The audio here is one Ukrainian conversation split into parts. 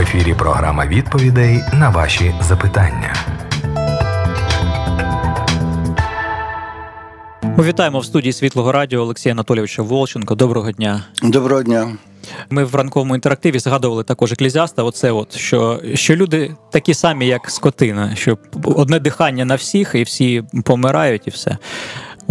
ефірі програма відповідей на ваші запитання. Ми вітаємо в студії Світлого Радіо Олексія Анатолійовича Волченко. Доброго дня. Доброго дня. Ми в ранковому інтерактиві згадували також еклезіаста, Оце от що що люди такі самі, як скотина, що одне дихання на всіх, і всі помирають, і все.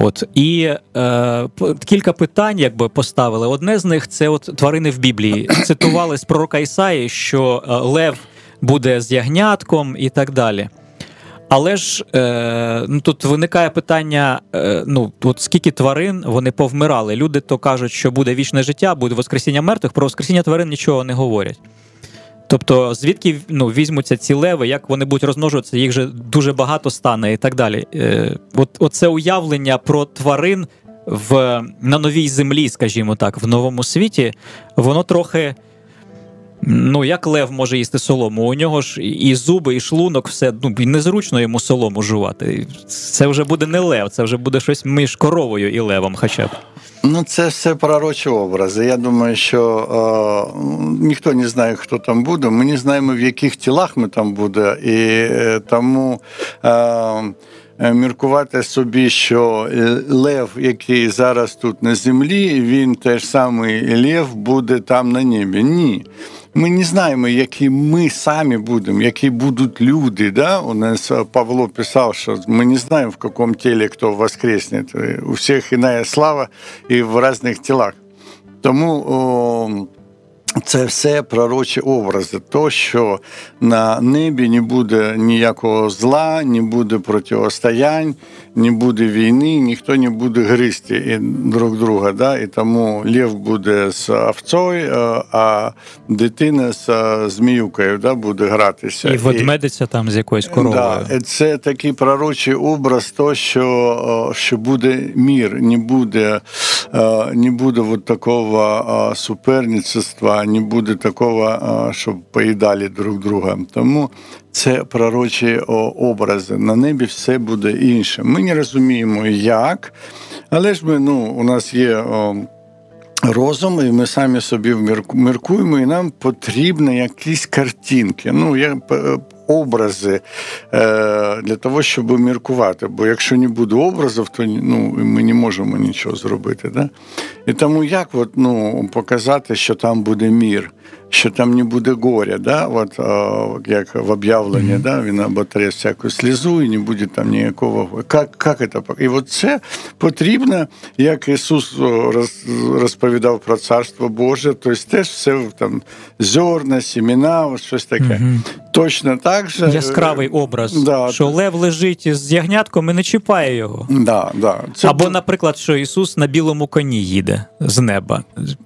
От і е, кілька питань, якби поставили. Одне з них це от тварини в Біблії. Цитували з пророка Ісаї, що е, Лев буде з ягнятком і так далі. Але ж е, ну, тут виникає питання: е, ну от скільки тварин вони повмирали. Люди то кажуть, що буде вічне життя, буде воскресіння мертвих, про воскресіння тварин нічого не говорять. Тобто, звідки ну, візьмуться ці леви, як вони будуть розмножуватися, їх же дуже багато стане і так далі. Е, от, Оце уявлення про тварин в, на новій землі, скажімо так, в новому світі, воно трохи. Ну, як лев може їсти солому? У нього ж і зуби, і шлунок, все ну незручно йому солому жувати. Це вже буде не лев, це вже буде щось між коровою і левом, хоча б. Ну, це все пророчі образи. Я думаю, що е, ніхто не знає, хто там буде. Ми не знаємо, в яких тілах ми там буде, і е, тому. Е, Міркувати собі, що Лев, який зараз тут на землі, він теж самий Лев буде там на небі. Ні. Ми не знаємо, які ми самі будемо, які будуть люди. Да? У нас Павло писав, що ми не знаємо, в якому тілі хто воскресне. У всіх іна слава і в різних тілах. Тому о, це все пророчі образи, то що на небі не буде ніякого зла, не буде протистоянь, не буде війни, ніхто не буде гризти друг друга. Да? І тому лев буде з овцою, а дитина з зміюкою да, буде гратися. І ведмедиця там з якоюсь коровою. Да, Це такий пророчий образ, то що що буде мір, не буде не буде вот такого суперництва, не буде такого, щоб поїдали друг друга. Тому це пророчі образи. На небі все буде інше. Ми не розуміємо, як, але ж ми ну, у нас є. Розум, і ми самі собі міркуємо, і нам потрібні якісь картинки. Ну, я образи е, для того, щоб міркувати. Бо якщо не буде образів, то ну, ми не можемо нічого зробити. Да? І тому як от, ну, показати, що там буде мір, що там не буде горя, да? от, як в об'явленні, mm-hmm. да? він оботре всяку слізу і не буде там ніякого. Як, як це? І от це потрібно, як Ісус розповідав про Царство Боже, тобто теж все там зерна, сімена, щось таке. Mm-hmm. Точно так же. Яскравий образ, да, що Лев лежить з ягнятком і не чіпає його. Да, да. Це Або, наприклад, що Ісус на білому коні їде з неба.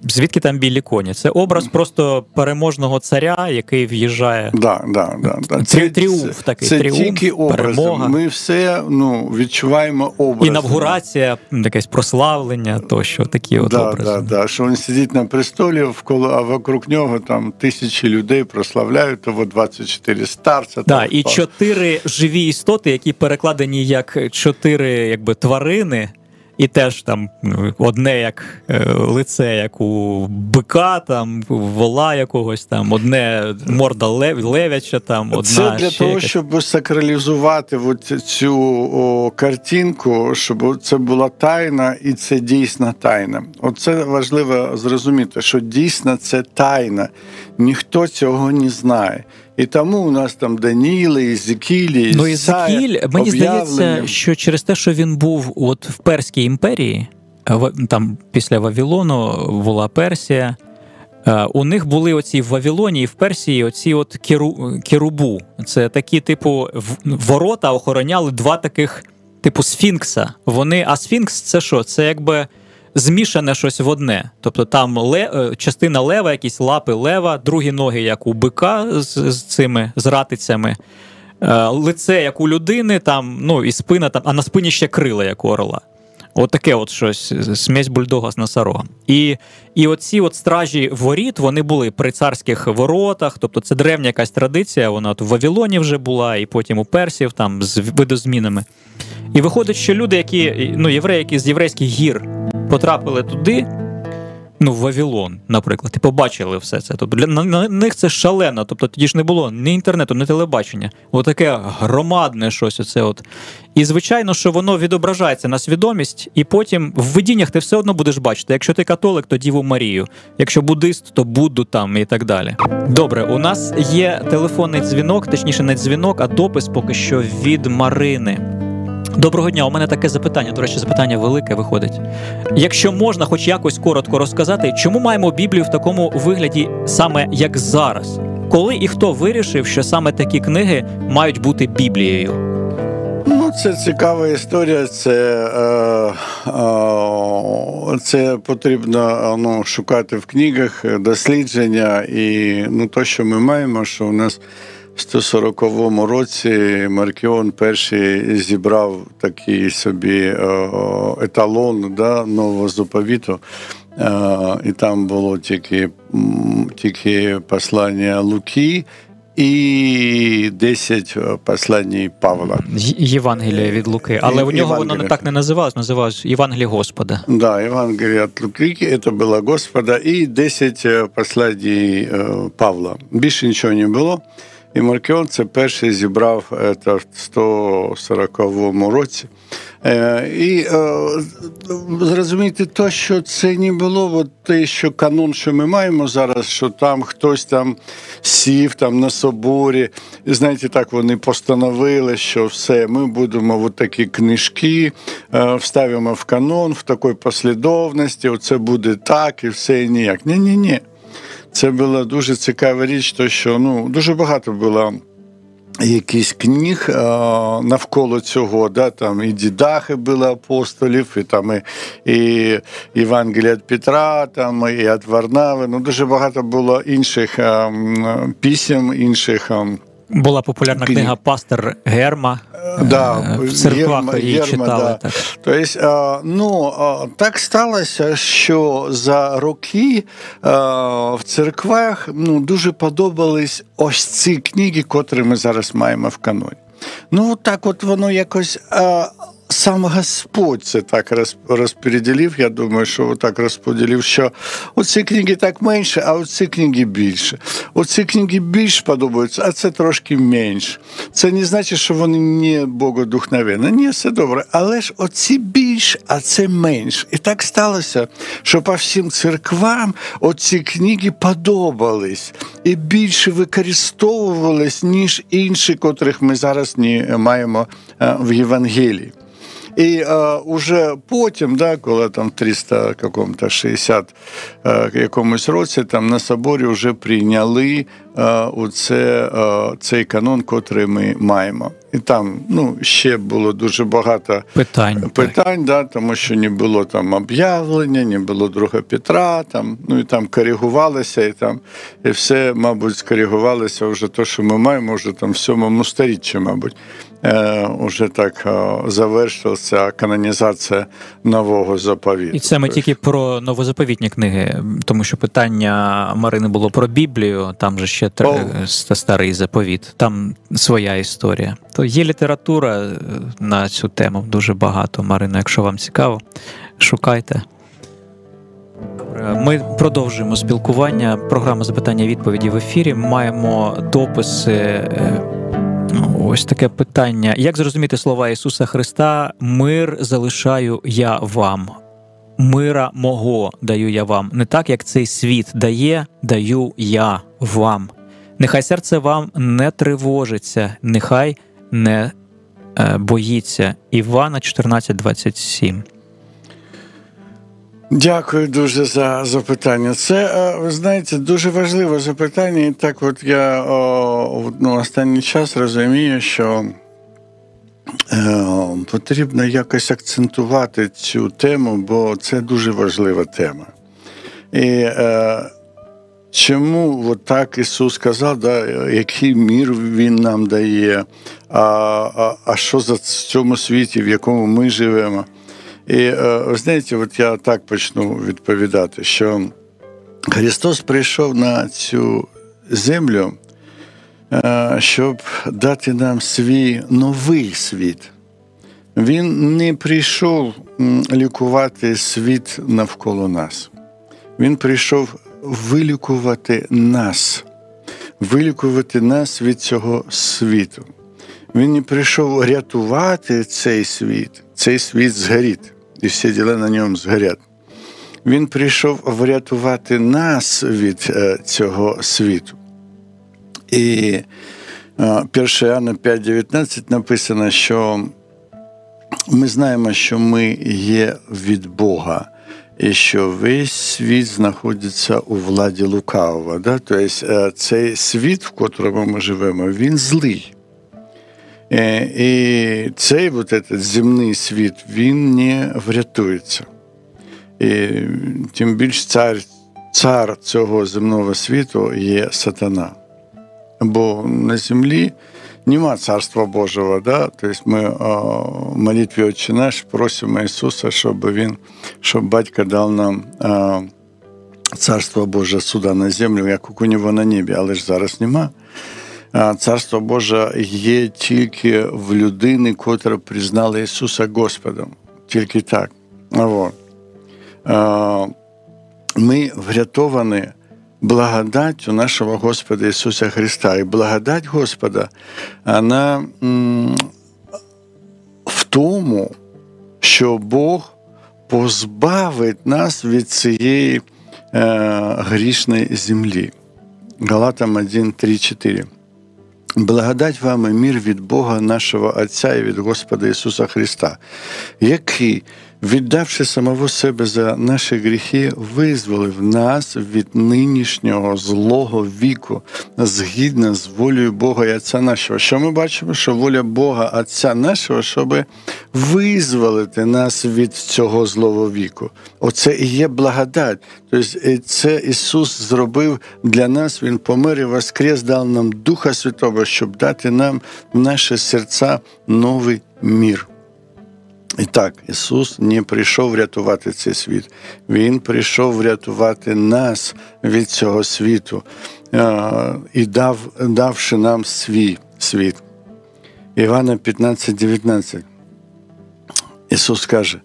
Звідки там білі коні? Це образ просто переможного царя, який в'їжджає. Да, да, да, да. Це, тріумф такий. Це тріумф, тільки образи. перемога. Ми все ну, відчуваємо образ. Інавгурація, якесь прославлення, тощо такі от да, образи. Да, да. Що він сидить на престолі, вколо, а вокруг нього там тисячі людей прославляють, того 24 старця. Да, і чотири живі істоти, які перекладені як чотири якби тварини. І теж там ну, одне як е, лице, як у бика, там вола якогось там, одне морда лев, левяча. Там одна це для ще того, якась... щоб сакралізувати от цю о, картинку, щоб це була тайна, і це дійсна тайна. Оце важливо зрозуміти, що дійсно це тайна, ніхто цього не знає. І тому у нас там Даніли, Ізекілі, Ну, Ізекіль, мені здається, що через те, що він був от в Перській імперії, там після Вавилону була Персія. У них були оці в Вавилоні і в Персії оці от керу, керубу. Це такі, типу, ворота охороняли два таких, типу, сфінкса. Вони, А сфінкс це що? Це якби змішане щось в одне. Тобто там ле, е, частина лева, якісь лапи лева, другі ноги, як у бика з, з цими з ратицями, е, лице, як у людини, там, ну і спина, там, а на спині ще крила, як у орла. От таке от щось, смесь бульдога з носорогом. І і оці от стражі воріт вони були при царських воротах, тобто це древня якась традиція, вона от в Вавилоні вже була, і потім у персів там з видозмінами. І виходить, що люди, які ну, євреї, які з єврейських гір потрапили туди, ну, в Вавилон, наприклад, і побачили все це. Тобто для на них це шалено. Тобто тоді ж не було ні інтернету, ні телебачення. Отаке громадне щось. Оце от. І звичайно, що воно відображається на свідомість, і потім в видіннях ти все одно будеш бачити. Якщо ти католик, то Діву Марію. Якщо буддист, то Будду там і так далі. Добре, у нас є телефонний дзвінок, точніше, не дзвінок, а допис поки що від Марини. Доброго дня, у мене таке запитання. До речі, запитання велике виходить. Якщо можна, хоч якось коротко розказати, чому маємо Біблію в такому вигляді саме як зараз? Коли і хто вирішив, що саме такі книги мають бути Біблією? Ну, це цікава історія. Це е, е, це потрібно ну, шукати в книгах дослідження. І ну, то, що ми маємо, що у нас 140 році Маркіон перший зібрав такий собі е, еталон да, нового заповіту. І там було тільки тільки послання Луки і 10 послань Павла. Євангелія від Луки. Але у нього воно не так не називалось, називалось Євангелія Господа. Да, Євангелія від Луки, це було Господа, і 10 послань Павла. Більше нічого не було. І Маркіон це перший зібрав це в 140 році. І зрозуміти то, що це не було от те, що канон, що ми маємо зараз, що там хтось там сів там на соборі. І знаєте, так вони постановили, що все, ми будемо от такі книжки, вставимо в канон в такій послідовності, оце буде так і все і ніяк. Ні-ні-ні. Це була дуже цікава річ, то що ну дуже багато було. Якісь книг а, навколо цього, да, там і дідахи були апостолів, і там і, і Євангелія від Петра, там і від Варнави. Ну дуже багато було інших а, пісім, інших. А, була популярна книга Пастор Герма. Да, в церквах Єрма, її читали. Да. Так. Тобто, ну, так сталося, що за роки в церквах ну, дуже подобались ось ці книги, котрі ми зараз маємо в каноні. Ну, так от воно якось сам Господь це так розподілив. Я думаю, що так розподілив, що оці книги так менше, а оці книги більше. Оці книги більш подобаються, а це трошки менше. Це не значить, що вони не богодухновенні. Ні, все добре. Але ж оці більш, а це менш. І так сталося, що по всім церквам оці книги подобались і більше використовувались, ніж інші, котрих ми зараз не маємо е, в Євангелії. І е, уже потім, да, коли там 300 какому-то 60 е, якомусь році, там на соборі вже прийняли е, оце, е, цей канон, котрий ми маємо. І там ну, ще було дуже багато питань, питань да, тому що не було там об'явлення, не було друга Петра, там, ну і там коригувалося, і там і все, мабуть, скоригувалося вже те, що ми маємо, вже там в сьомому сторіччі, мабуть. Е, уже так е, завершилася канонізація нового заповіту. І це ми тільки про новозаповітні книги, тому що питання Марини було про Біблію, там же ще О. старий заповіт, там своя історія. То є література е, на цю тему дуже багато. Марина, якщо вам цікаво, шукайте. Ми продовжуємо спілкування. Програма запитання відповіді в ефірі. Маємо дописи. Ось таке питання. Як зрозуміти слова Ісуса Христа? Мир залишаю я вам, мира мого даю я вам. Не так, як цей світ дає, даю я вам. Нехай серце вам не тривожиться, нехай не е, боїться. Івана 14,27 Дякую дуже за запитання. Це е, ви знаєте дуже важливе запитання. І так, от я ну, останній час розумію, що е, потрібно якось акцентувати цю тему, бо це дуже важлива тема. І е, чому от так Ісус сказав, да, який мір Він нам дає, а, а, а що за цьому світі, в якому ми живемо? І е, ви знаєте, от я так почну відповідати, що Христос прийшов на цю землю, е, щоб дати нам свій новий світ. Він не прийшов лікувати світ навколо нас. Він прийшов вилікувати нас, вилікувати нас від цього світу. Він не прийшов рятувати цей світ, цей світ згорить, і всі діла на ньому згорять. Він прийшов врятувати нас від е, цього світу. І 1 Іоанна 5,19 написано, що ми знаємо, що ми є від Бога, і що весь світ знаходиться у владі лукавого. Да? Тобто цей світ, в котрому ми живемо, він злий. Е, і цей вот этот земний світ він не врятується. І тим більш цар, цар цього земного світу є сатана. Бо на землі нема царства Божого. Да? Тобто ми в молитві Отче наш просимо Ісуса, щоб Він, щоб батько дав нам царство Боже суда на землю, як у нього на небі, але ж зараз нема. Царство Боже є тільки в людини, котра признала Ісуса Господом. Тільки так. Ми врятовані благодаттю нашого Господа Ісуса Христа. І благодать Господа, вона в тому, що Бог позбавить нас від цієї е, грішної землі. Галатам 1, 3, 4. Благодать вам і мир від Бога нашого Отця і від Господа Ісуса Христа, який віддавши самого себе за наші гріхи, визволив нас від нинішнього злого віку, згідно з волею Бога і Отця нашого. Що ми бачимо, що воля Бога Отця нашого, щоб визволити нас від цього злого віку. Оце і є благодать. Тобто це Ісус зробив для нас, Він помер і воскрес, дав нам Духа Святого, щоб дати нам в наші серця новий мір. І так, Ісус не прийшов врятувати цей світ, Він прийшов врятувати нас від цього світу і дав, давши нам свій світ. Івана 15, 19. Ісус каже: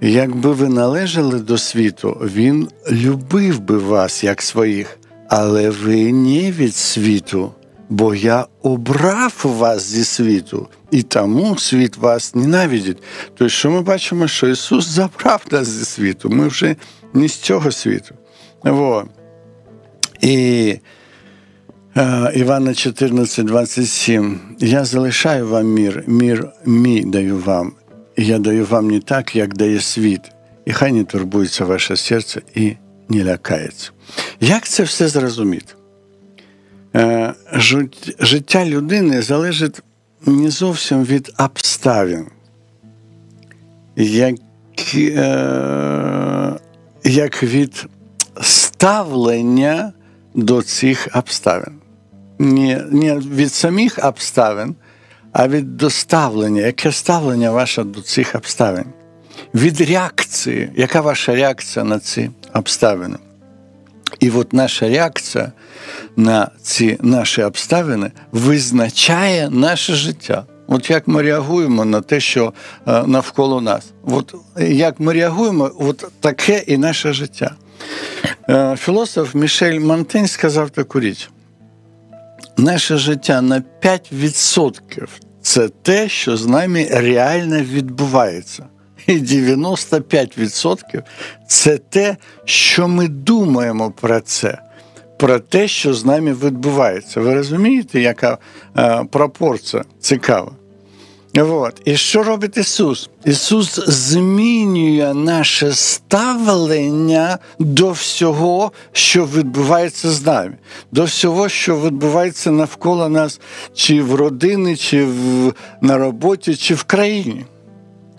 якби ви належали до світу, Він любив би вас як своїх, але ви не від світу, бо я обрав вас зі світу, і тому світ вас ненавидить. Тобто, що ми бачимо, що Ісус забрав нас зі світу, ми вже не з цього світу. Во. І е, Івана 14, 27. Я залишаю вам мір, мір мій даю вам. І я даю вам не так, як дає світ. І хай не турбується ваше серце і не лякається. Як це все зрозуміти? Е, життя людини залежить не зовсім від обставин, як, е, як від ставлення до цих обставин. Не, не від самих обставин, а від доставлення. Яке ставлення ваше до цих обставин? Від реакції, яка ваша реакція на ці обставини? І от наша реакція на ці наші обставини визначає наше життя. От як ми реагуємо на те, що е, навколо нас. От як ми реагуємо, от таке і наше життя. Е, філософ Мішель Монтень сказав таку річ: наше життя на 5% це те, що з нами реально відбувається. І 95% це те, що ми думаємо про це, про те, що з нами відбувається. Ви розумієте, яка е, пропорція цікава? От. І що робить Ісус? Ісус змінює наше ставлення до всього, що відбувається з нами, до всього, що відбувається навколо нас, чи в родині, чи в, на роботі, чи в країні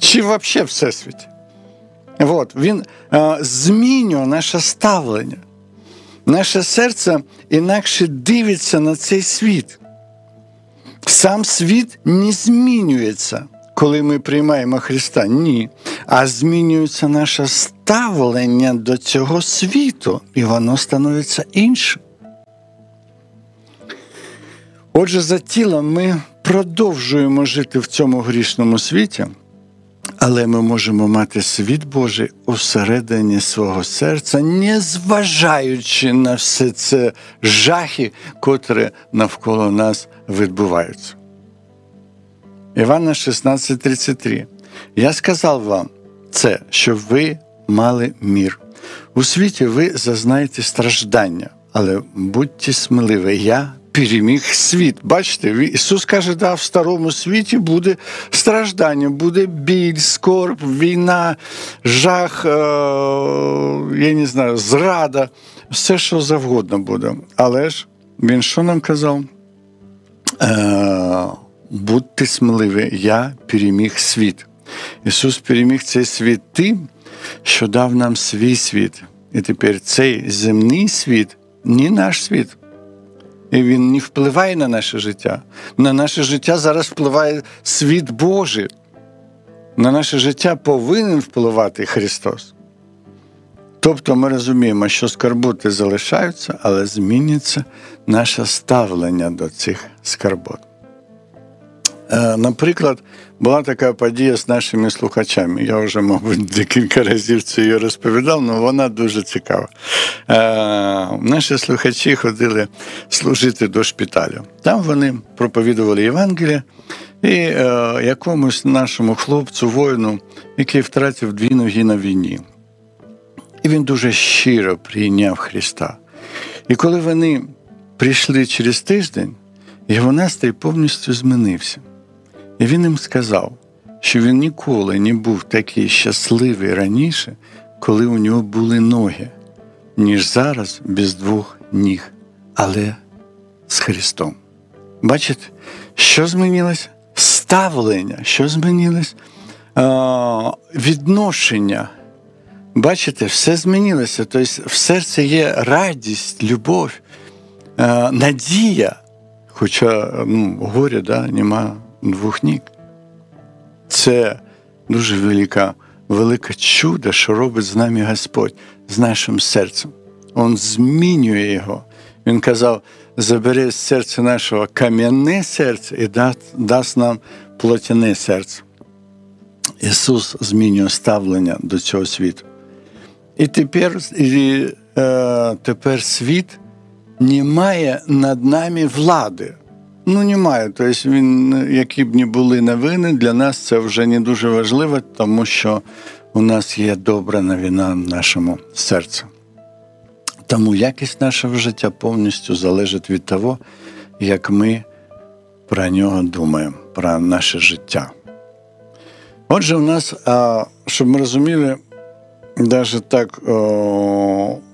чи взагалі всесвіті. От, Він е, змінює наше ставлення. Наше серце інакше дивиться на цей світ. Сам світ не змінюється, коли ми приймаємо Христа. Ні. А змінюється наше ставлення до цього світу, і воно становиться іншим. Отже, за тілом ми продовжуємо жити в цьому грішному світі Але ми можемо мати світ Божий усередині свого серця, не зважаючи на все це жахи, котрі навколо нас відбуваються. Івана 16:33. Я сказав вам це, щоб ви мали мір. У світі ви зазнаєте страждання, але будьте сміливі, я переміг світ. Бачите, Ісус каже, да, в старому світі буде страждання, буде біль, скорб, війна, жах, е, я не знаю, зрада, все, що завгодно буде. Але ж він що нам казав? Е, будьте сміливі, я переміг світ. Ісус переміг цей світ тим, що дав нам свій світ. І тепер цей земний світ не наш світ. І він не впливає на наше життя. На наше життя зараз впливає світ Божий. На наше життя повинен впливати Христос. Тобто ми розуміємо, що скарботи залишаються, але зміниться наше ставлення до цих скарбот. Е, наприклад, була така подія з нашими слухачами. Я вже, мабуть, декілька разів це її розповідав, але вона дуже цікава. Е, наші слухачі ходили служити до шпиталю. Там вони проповідували Євангелія і е, якомусь нашому хлопцю, воїну, який втратив дві ноги на війні. І він дуже щиро прийняв Христа. І коли вони прийшли через тиждень, його настрій повністю змінився. І він їм сказав, що він ніколи не був такий щасливий раніше, коли у нього були ноги, ніж зараз без двох ніг, але з Христом. Бачите, що змінилось? Ставлення, що змінилось? Відношення. Бачите, все змінилося. Тобто в серці є радість, любов, надія. Хоча ну, горя да, нема двох ніг. Це дуже велика, велике чудо, що робить з нами Господь, з нашим серцем. Він змінює його. Він казав: забери з серця нашого кам'яне серце і дасть нам плотяне серце. Ісус змінює ставлення до цього світу. І тепер і, е, тепер світ не має над нами влади. Ну, немає. Тобто він, які б не були новини, для нас це вже не дуже важливо, тому що у нас є добра новина в нашому серці. Тому якість нашого життя повністю залежить від того, як ми про нього думаємо, про наше життя. Отже, у нас, щоб ми розуміли, навіть так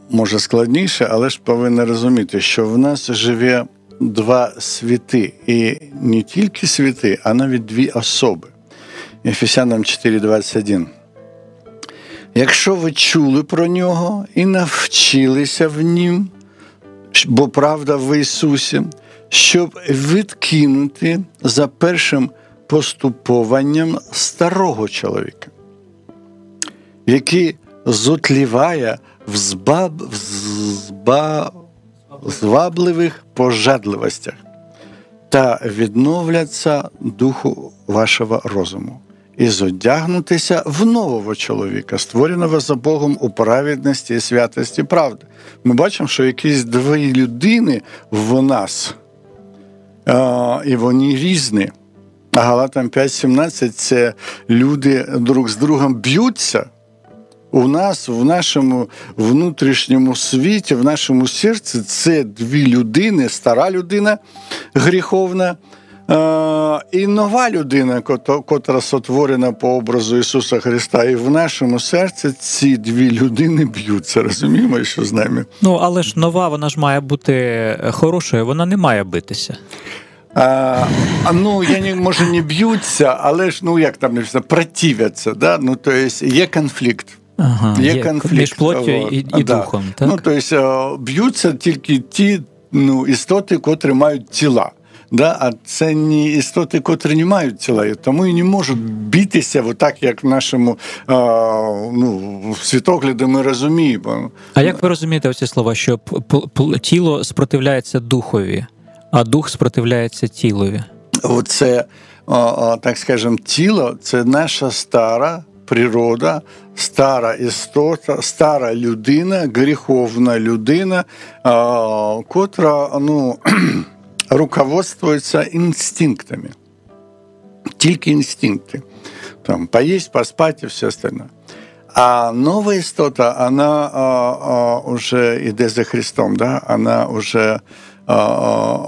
може складніше, але ж повинні розуміти, що в нас живе два світи, і не тільки світи, а навіть дві особи. Ефесянам 4,21. Якщо ви чули про нього і навчилися в нім, бо правда в Ісусі, щоб відкинути за першим поступованням старого чоловіка, який зотліває в збаб, звабливих пожадливостях та відновляться духу вашого розуму, і зодягнутися в нового чоловіка, створеного за Богом у праведності і святості правди. Ми бачимо, що якісь дві людини в нас, і вони різні. А Галатам 5.17 це люди друг з другом б'ються у нас в нашому внутрішньому світі, в нашому серці це дві людини, стара людина гріховна. І нова людина, котра сотворена по образу Ісуса Христа, і в нашому серці ці дві людини б'ються. Розуміємо, що з нами. Ну але ж нова, вона ж має бути хорошою, вона не має битися. А, Ну, я не може не б'ються, але ж ну як там написано, противляться. Да? Ну, тобто є конфлікт. Ага, Є, є конфлікт між плоттю і, і да. духом. так? Ну, тобто б'ються тільки ті ну, істоти, котрі мають тіла. Да? А це не істоти, котрі не мають тіла, тому і не можуть битися так, як в нашому а, ну, світогляді ми розуміємо. А як ви розумієте оці слова, що тіло спротивляється духові, а дух спротивляється тілові? Оце так скажем, тіло це наша стара природа, стара істота, стара людина, гріховна людина, котра ну, руководствується інстинктами. Тільки інстинкти. Там, поесть, поспать и все остальное. А нова істота, вона а, а, уже йде за Христом, да? вона вже а,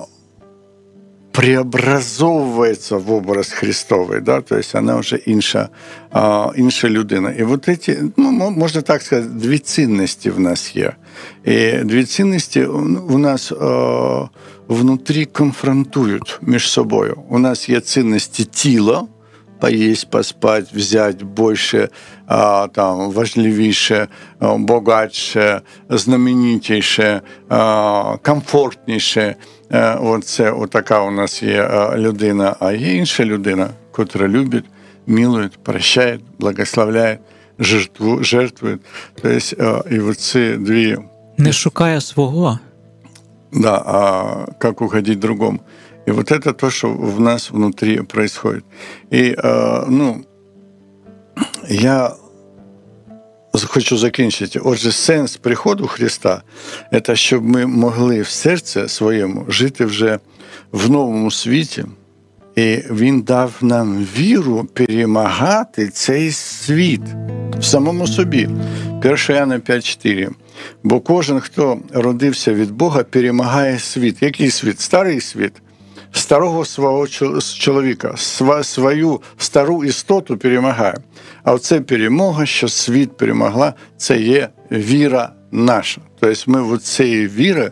преобразовується в образ Христовий, да? тобто вона вже інша а, інша людина. І от ці, ну, можна так сказати, дві цінності в нас є. І дві цінності у нас а, внутрі конфронтують між собою. У нас є цінності тіла, поесть, поспать, взять больше, а, там, важливіше, богатше, знаменитіше, а, комфортніше. Оце отака у нас є людина, а є інша людина, котра любить, милує, прощає, благословляє, жертву, жертвує. Тобто, і оці дві. Не шукає свого. Да, а как угодить другому. И вот это то, что в нас внутри происходит. И, ну, я хочу закінчити. Отже, сенс приходу Христа це щоб ми могли в серці своєму жити вже в новому світі, і Він дав нам віру перемагати цей світ в самому собі. 1 Яна 5,4. Бо кожен, хто родився від Бога, перемагає світ. Який світ? Старий світ старого свого чоловіка, свою стару істоту перемагає. А оце перемога, що світ перемогла, це є віра наша. Тобто ми в цієї віри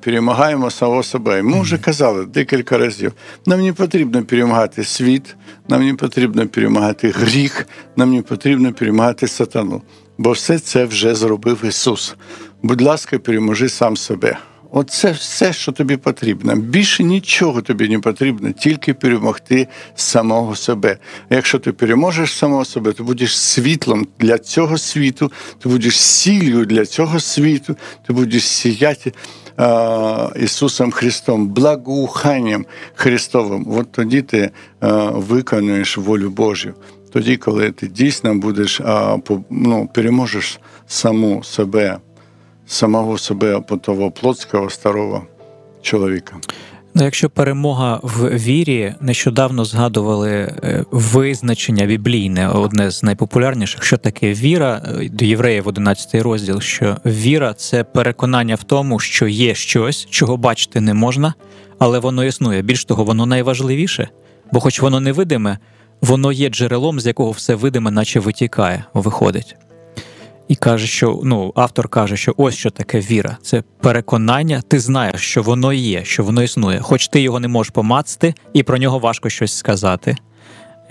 перемагаємо самого себе. Ми вже казали декілька разів. Нам не потрібно перемагати світ, нам не потрібно перемагати гріх, нам не потрібно перемагати сатану. Бо все це вже зробив Ісус. Будь ласка, переможи сам себе. Оце все, що тобі потрібно. Більше нічого тобі не потрібно, тільки перемогти самого себе. Якщо ти переможеш самого себе, ти будеш світлом для цього світу, ти будеш сіллю для цього світу, ти будеш сіяти а, Ісусом Христом, благоуханням Христовим. От тоді ти а, виконуєш волю Божу. Тоді, коли ти дійсно будеш а, ну, переможеш саму себе самого себе того плотського старого чоловіка. Ну, якщо перемога в вірі, нещодавно згадували е, визначення біблійне, одне з найпопулярніших, що таке віра е, до євреїв 11 розділ, що віра це переконання в тому, що є щось, чого бачити не можна, але воно існує. Більш того, воно найважливіше, бо, хоч воно невидиме, воно є джерелом, з якого все видиме, наче витікає, виходить. І каже, що ну, автор каже, що ось що таке віра. Це переконання, ти знаєш, що воно є, що воно існує. Хоч ти його не можеш помацати, і про нього важко щось сказати,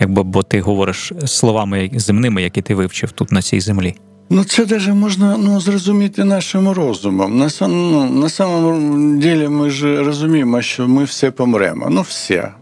якби бо ти говориш словами земними, які ти вивчив тут на цій землі. Ну, це навіть можна ну, зрозуміти нашим розумом. На ну, на самому ділі ми ж розуміємо, що ми все помремо. Ну, все.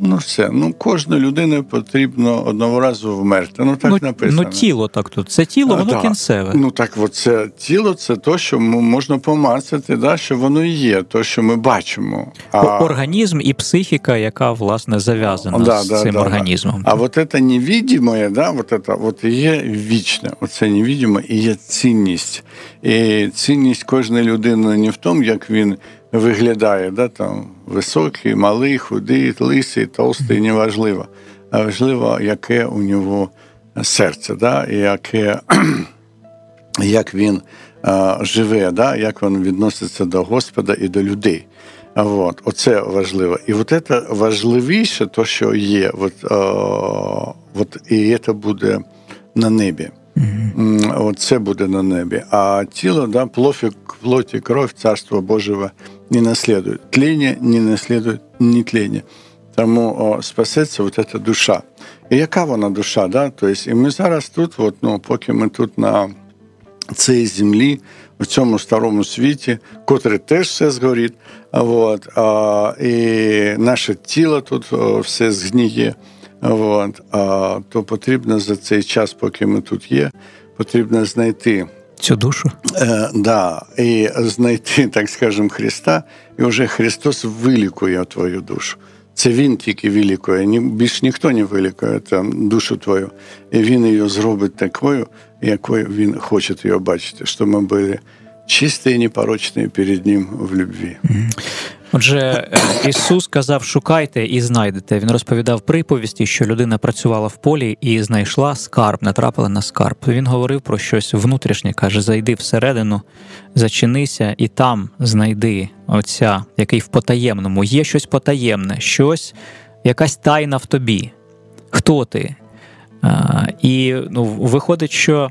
Ну, все. Ну, кожну людину потрібно одного разу вмерти. Ну так ну, написано. Ну, тіло так тут. Це тіло, воно а, кінцеве. Ну так, от це тіло це то, що можна помацати, да, що воно і є, то, що ми бачимо. А... Організм і психіка, яка власне зав'язана да, з да, цим да, організмом. А от це невидиме, да, от це, от є вічне, оце невидиме і є цінність. І цінність кожної людини не в тому, як він виглядає, да, там високий, малий, худий, лисий, толстий, неважливо. А важливо, яке у нього серце, да, і яке, як він а, живе, да, як він відноситься до Господа і до людей. От, Оце важливо. І от це важливіше, то, що є, от, а, от, і це буде на небі. Mm-hmm. Оце буде на небі. А тіло, да, плоть і кров, царство Божого не наследует. Тление не наследует не тление. Тому о, спасеться от ця душа. І яка вона душа? Да? Тобто, і ми зараз тут, от, ну, поки ми тут на цій землі, у цьому старому світі, котрий теж все згорить, от, а, і наше тіло тут все згніє. От, а, то потрібно за цей час, поки ми тут є, потрібно знайти цю душу? Е, да, І знайти, так скажемо, Христа, і вже Христос вилікує твою душу. Це він тільки вилікує, ні, більш ніхто не вилікує там душу твою. І він її зробить такою, якою він хоче її бачити, щоб ми були чисті і непорочні перед Ним в любві. Отже, е, Ісус казав: шукайте і знайдете. Він розповідав приповісті, що людина працювала в полі і знайшла скарб, натрапила на скарб. Він говорив про щось внутрішнє, каже: зайди всередину, зачинися і там знайди Отця, який в потаємному. Є щось потаємне, щось, якась тайна в тобі. Хто ти? А, І ну, виходить, що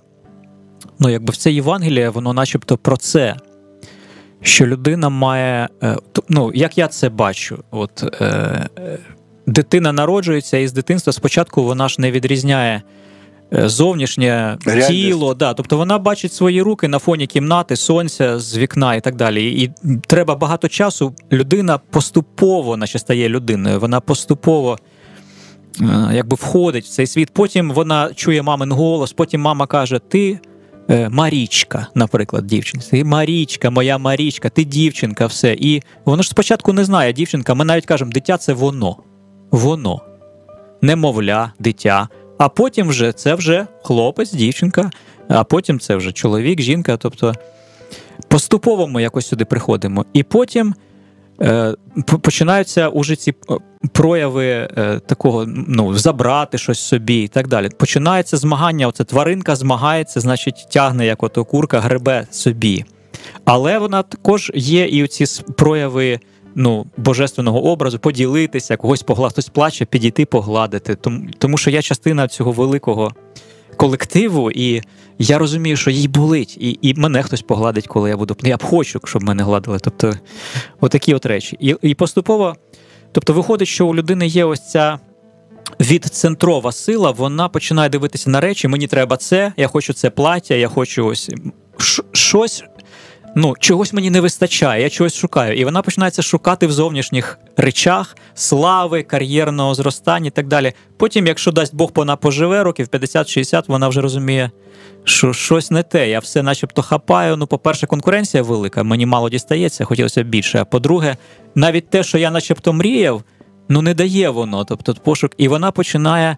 ну, якби в це Євангеліє, воно начебто про це що людина має. Е, ну, як я це бачу, от е, дитина народжується, і з дитинства спочатку вона ж не відрізняє. Е, зовнішнє Реальність. тіло, да, тобто вона бачить свої руки на фоні кімнати, сонця з вікна і так далі. І треба багато часу. Людина поступово, наче стає людиною, вона поступово е, якби входить в цей світ. Потім вона чує мамин голос, потім мама каже: Ти Е, Марічка, наприклад, дівчинка. Ти Марічка, моя Марічка, ти дівчинка, все. І воно ж спочатку не знає дівчинка. Ми навіть кажемо, дитя це воно. Воно. Немовля, дитя. А потім вже це вже хлопець, дівчинка, а потім це вже чоловік, жінка. Тобто поступово ми якось сюди приходимо. І потім Е, починаються уже ці е, прояви е, такого, ну, забрати щось собі і так далі. Починається змагання. Оце тваринка змагається, значить, тягне, як ото курка, гребе собі. Але вона також є і ці прояви ну, божественного образу, поділитися, когось погладити, хтось плаче, підійти, погладити. Тому, Тому що я частина цього великого колективу, і я розумію, що їй болить, і і мене хтось погладить, коли я буду. Я б хочу, щоб мене гладили. Тобто, отакі от речі. І, І поступово, тобто, виходить, що у людини є ось ця. Відцентрова сила, вона починає дивитися на речі. Мені треба це, я хочу це плаття, я хочу ось щось, ну, чогось мені не вистачає, я чогось шукаю. І вона починається шукати в зовнішніх речах слави, кар'єрного зростання і так далі. Потім, якщо дасть Бог, вона поживе років 50-60, вона вже розуміє, що щось не те. Я все начебто хапаю. Ну, по-перше, конкуренція велика, мені мало дістається, хотілося б більше. А по-друге, навіть те, що я начебто мріяв, ну не дає воно. Тобто пошук, і вона починає.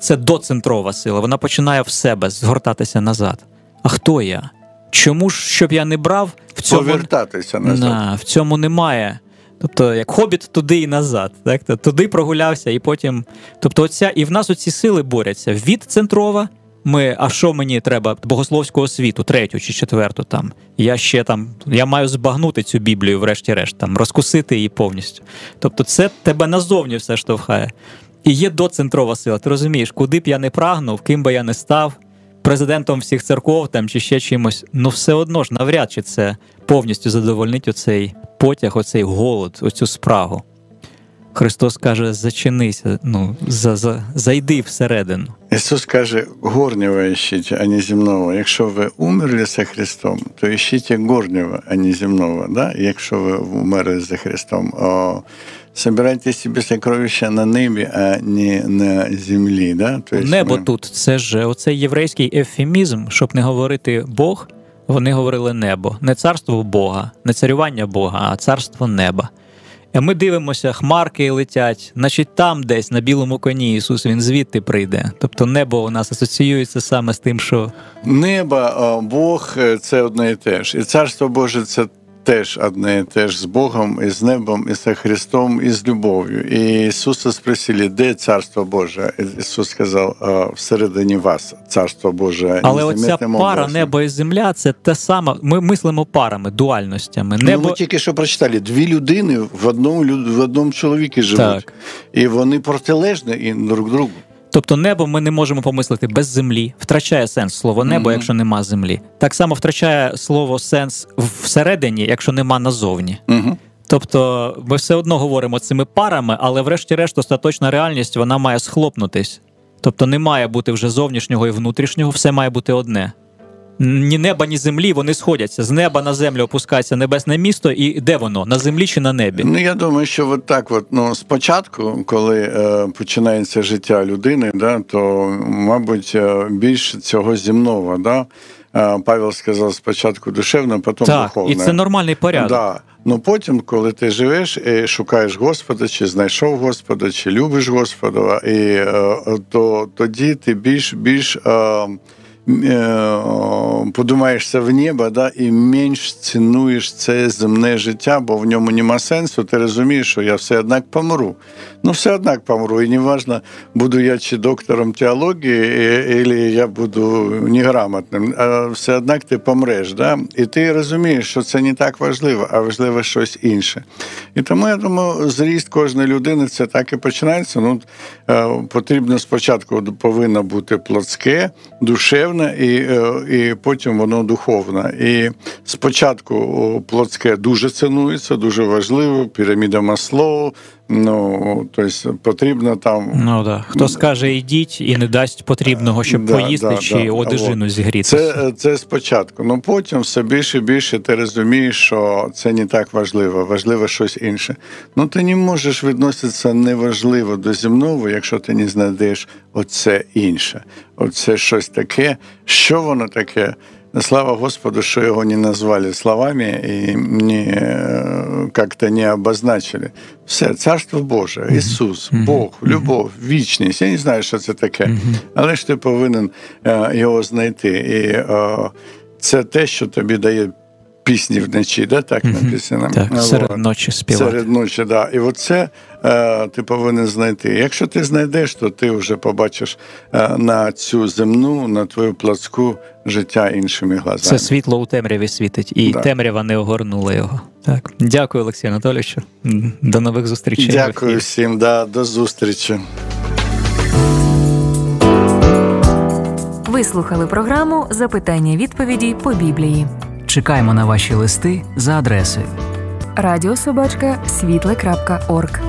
Це доцентрова сила, вона починає в себе згортатися назад. А хто я? Чому ж щоб я не брав в цьому повертатися назад? На, в цьому немає. Тобто, як хобіт туди і назад, так туди прогулявся, і потім. Тобто, оця і в нас оці сили борються від центрова. Ми, а що мені треба богословського світу, третю чи четверту там. Я ще там, я маю збагнути цю Біблію, врешті-решт, там, розкусити її повністю. Тобто, це тебе назовні все штовхає. І є доцентрова сила. Ти розумієш, куди б я не прагнув, ким би я не став президентом всіх церков там чи ще чимось, ну все одно ж навряд чи це повністю задовольнить оцей потяг, оцей голод, оцю спрагу. Христос каже: зачинися, ну, за, за, зайди всередину. Ісус каже, горнього ищіть, а не земного. Якщо ви умерли за Христом, то ищіть горнього, а не земного. Да? Якщо ви умерли за Христом, о, собирайте собі сокровища на небі, а не на землі. Да? Тобто Небо ми... тут це ж оцей єврейський ефемізм, щоб не говорити Бог. Вони говорили небо, не царство Бога, не царювання Бога, а царство неба. Ми дивимося, хмарки летять, значить там десь на білому коні Ісус Він звідти прийде. Тобто небо у нас асоціюється саме з тим, що небо, Бог це одне і те ж. І царство Боже це теж одне і те ж з Богом, і з небом, і з Христом, і з любов'ю. І Ісуса спросили, де царство Боже? Ісус сказав, всередині вас царство Боже. Але оця пара образом. небо і земля це те саме. Ми мислимо парами, дуальностями. Ну, небо... Ну, Ми тільки що прочитали дві людини в одному в одному чоловіки живуть, так. і вони протилежні і друг другу. Тобто небо ми не можемо помислити без землі, втрачає сенс слово небо, mm-hmm. якщо нема землі. Так само втрачає слово сенс всередині, якщо нема назовні. Mm-hmm. Тобто ми все одно говоримо цими парами, але врешті-решт остаточна реальність вона має схлопнутись. Тобто не має бути вже зовнішнього і внутрішнього, все має бути одне ні неба, ні землі вони сходяться. З неба на землю опускається небесне місто, і де воно? На землі чи на небі? Ну я думаю, що от так, от, ну спочатку, коли е, починається життя людини, да, то мабуть е, більше цього земного, да. Павел сказав спочатку душевно, потім так, духовно. І це нормальний порядок. Да. Ну потім, коли ти живеш і шукаєш Господа, чи знайшов Господа, чи любиш Господа, і то тоді ти більш більш подумаєшся в небо, да, і менш цінуєш це земне життя, бо в ньому нема сенсу. Ти розумієш, що я все однак помру. Ну, все однак помру. І неважно, буду я чи доктором теології, або я буду неграмотним, а все однак ти помреш. Да? І ти розумієш, що це не так важливо, а важливо щось інше. І тому я думаю, зріст кожної людини це так і починається. Ну, Потрібно спочатку повинно бути плотське, душевне, і і потім воно духовне. І спочатку плотське дуже цінується, дуже важливо, піраміда Маслоу, Ну, тобто потрібно там. Ну да. Хто скаже, йдіть і не дасть потрібного, щоб да, поїсти да, чи да. одежину зігріти. Це це спочатку. Ну потім все більше і більше ти розумієш, що це не так важливо, важливо щось інше. Ну ти не можеш відноситися неважливо до земного, якщо ти не знайдеш оце інше. Оце щось таке, що воно таке. Слава Господу, что его не назвали словами и не, э, как-то не обозначили. Все, Царство Боже, Ісус, Бог, любов, вічність. Я не знаю, що це таке, але ж ти повинен э, його знайти. І э, це те, що тобі дає пісні вночі, да, так написано? Так, серед ночі співати. Серед ночі, да. І оце е, ти повинен знайти. Якщо ти знайдеш, то ти вже побачиш е, на цю земну, на твою плацку життя іншими глазами. Це світло у темряві світить, і да. темрява не огорнула його. Так, дякую, Олексію Анатолійовичу. До нових зустрічей. Дякую всім, да, до зустрічі. Ви слухали програму Запитання відповіді по Біблії. Чекаємо на ваші листи за адресою радіособачка світле.орг.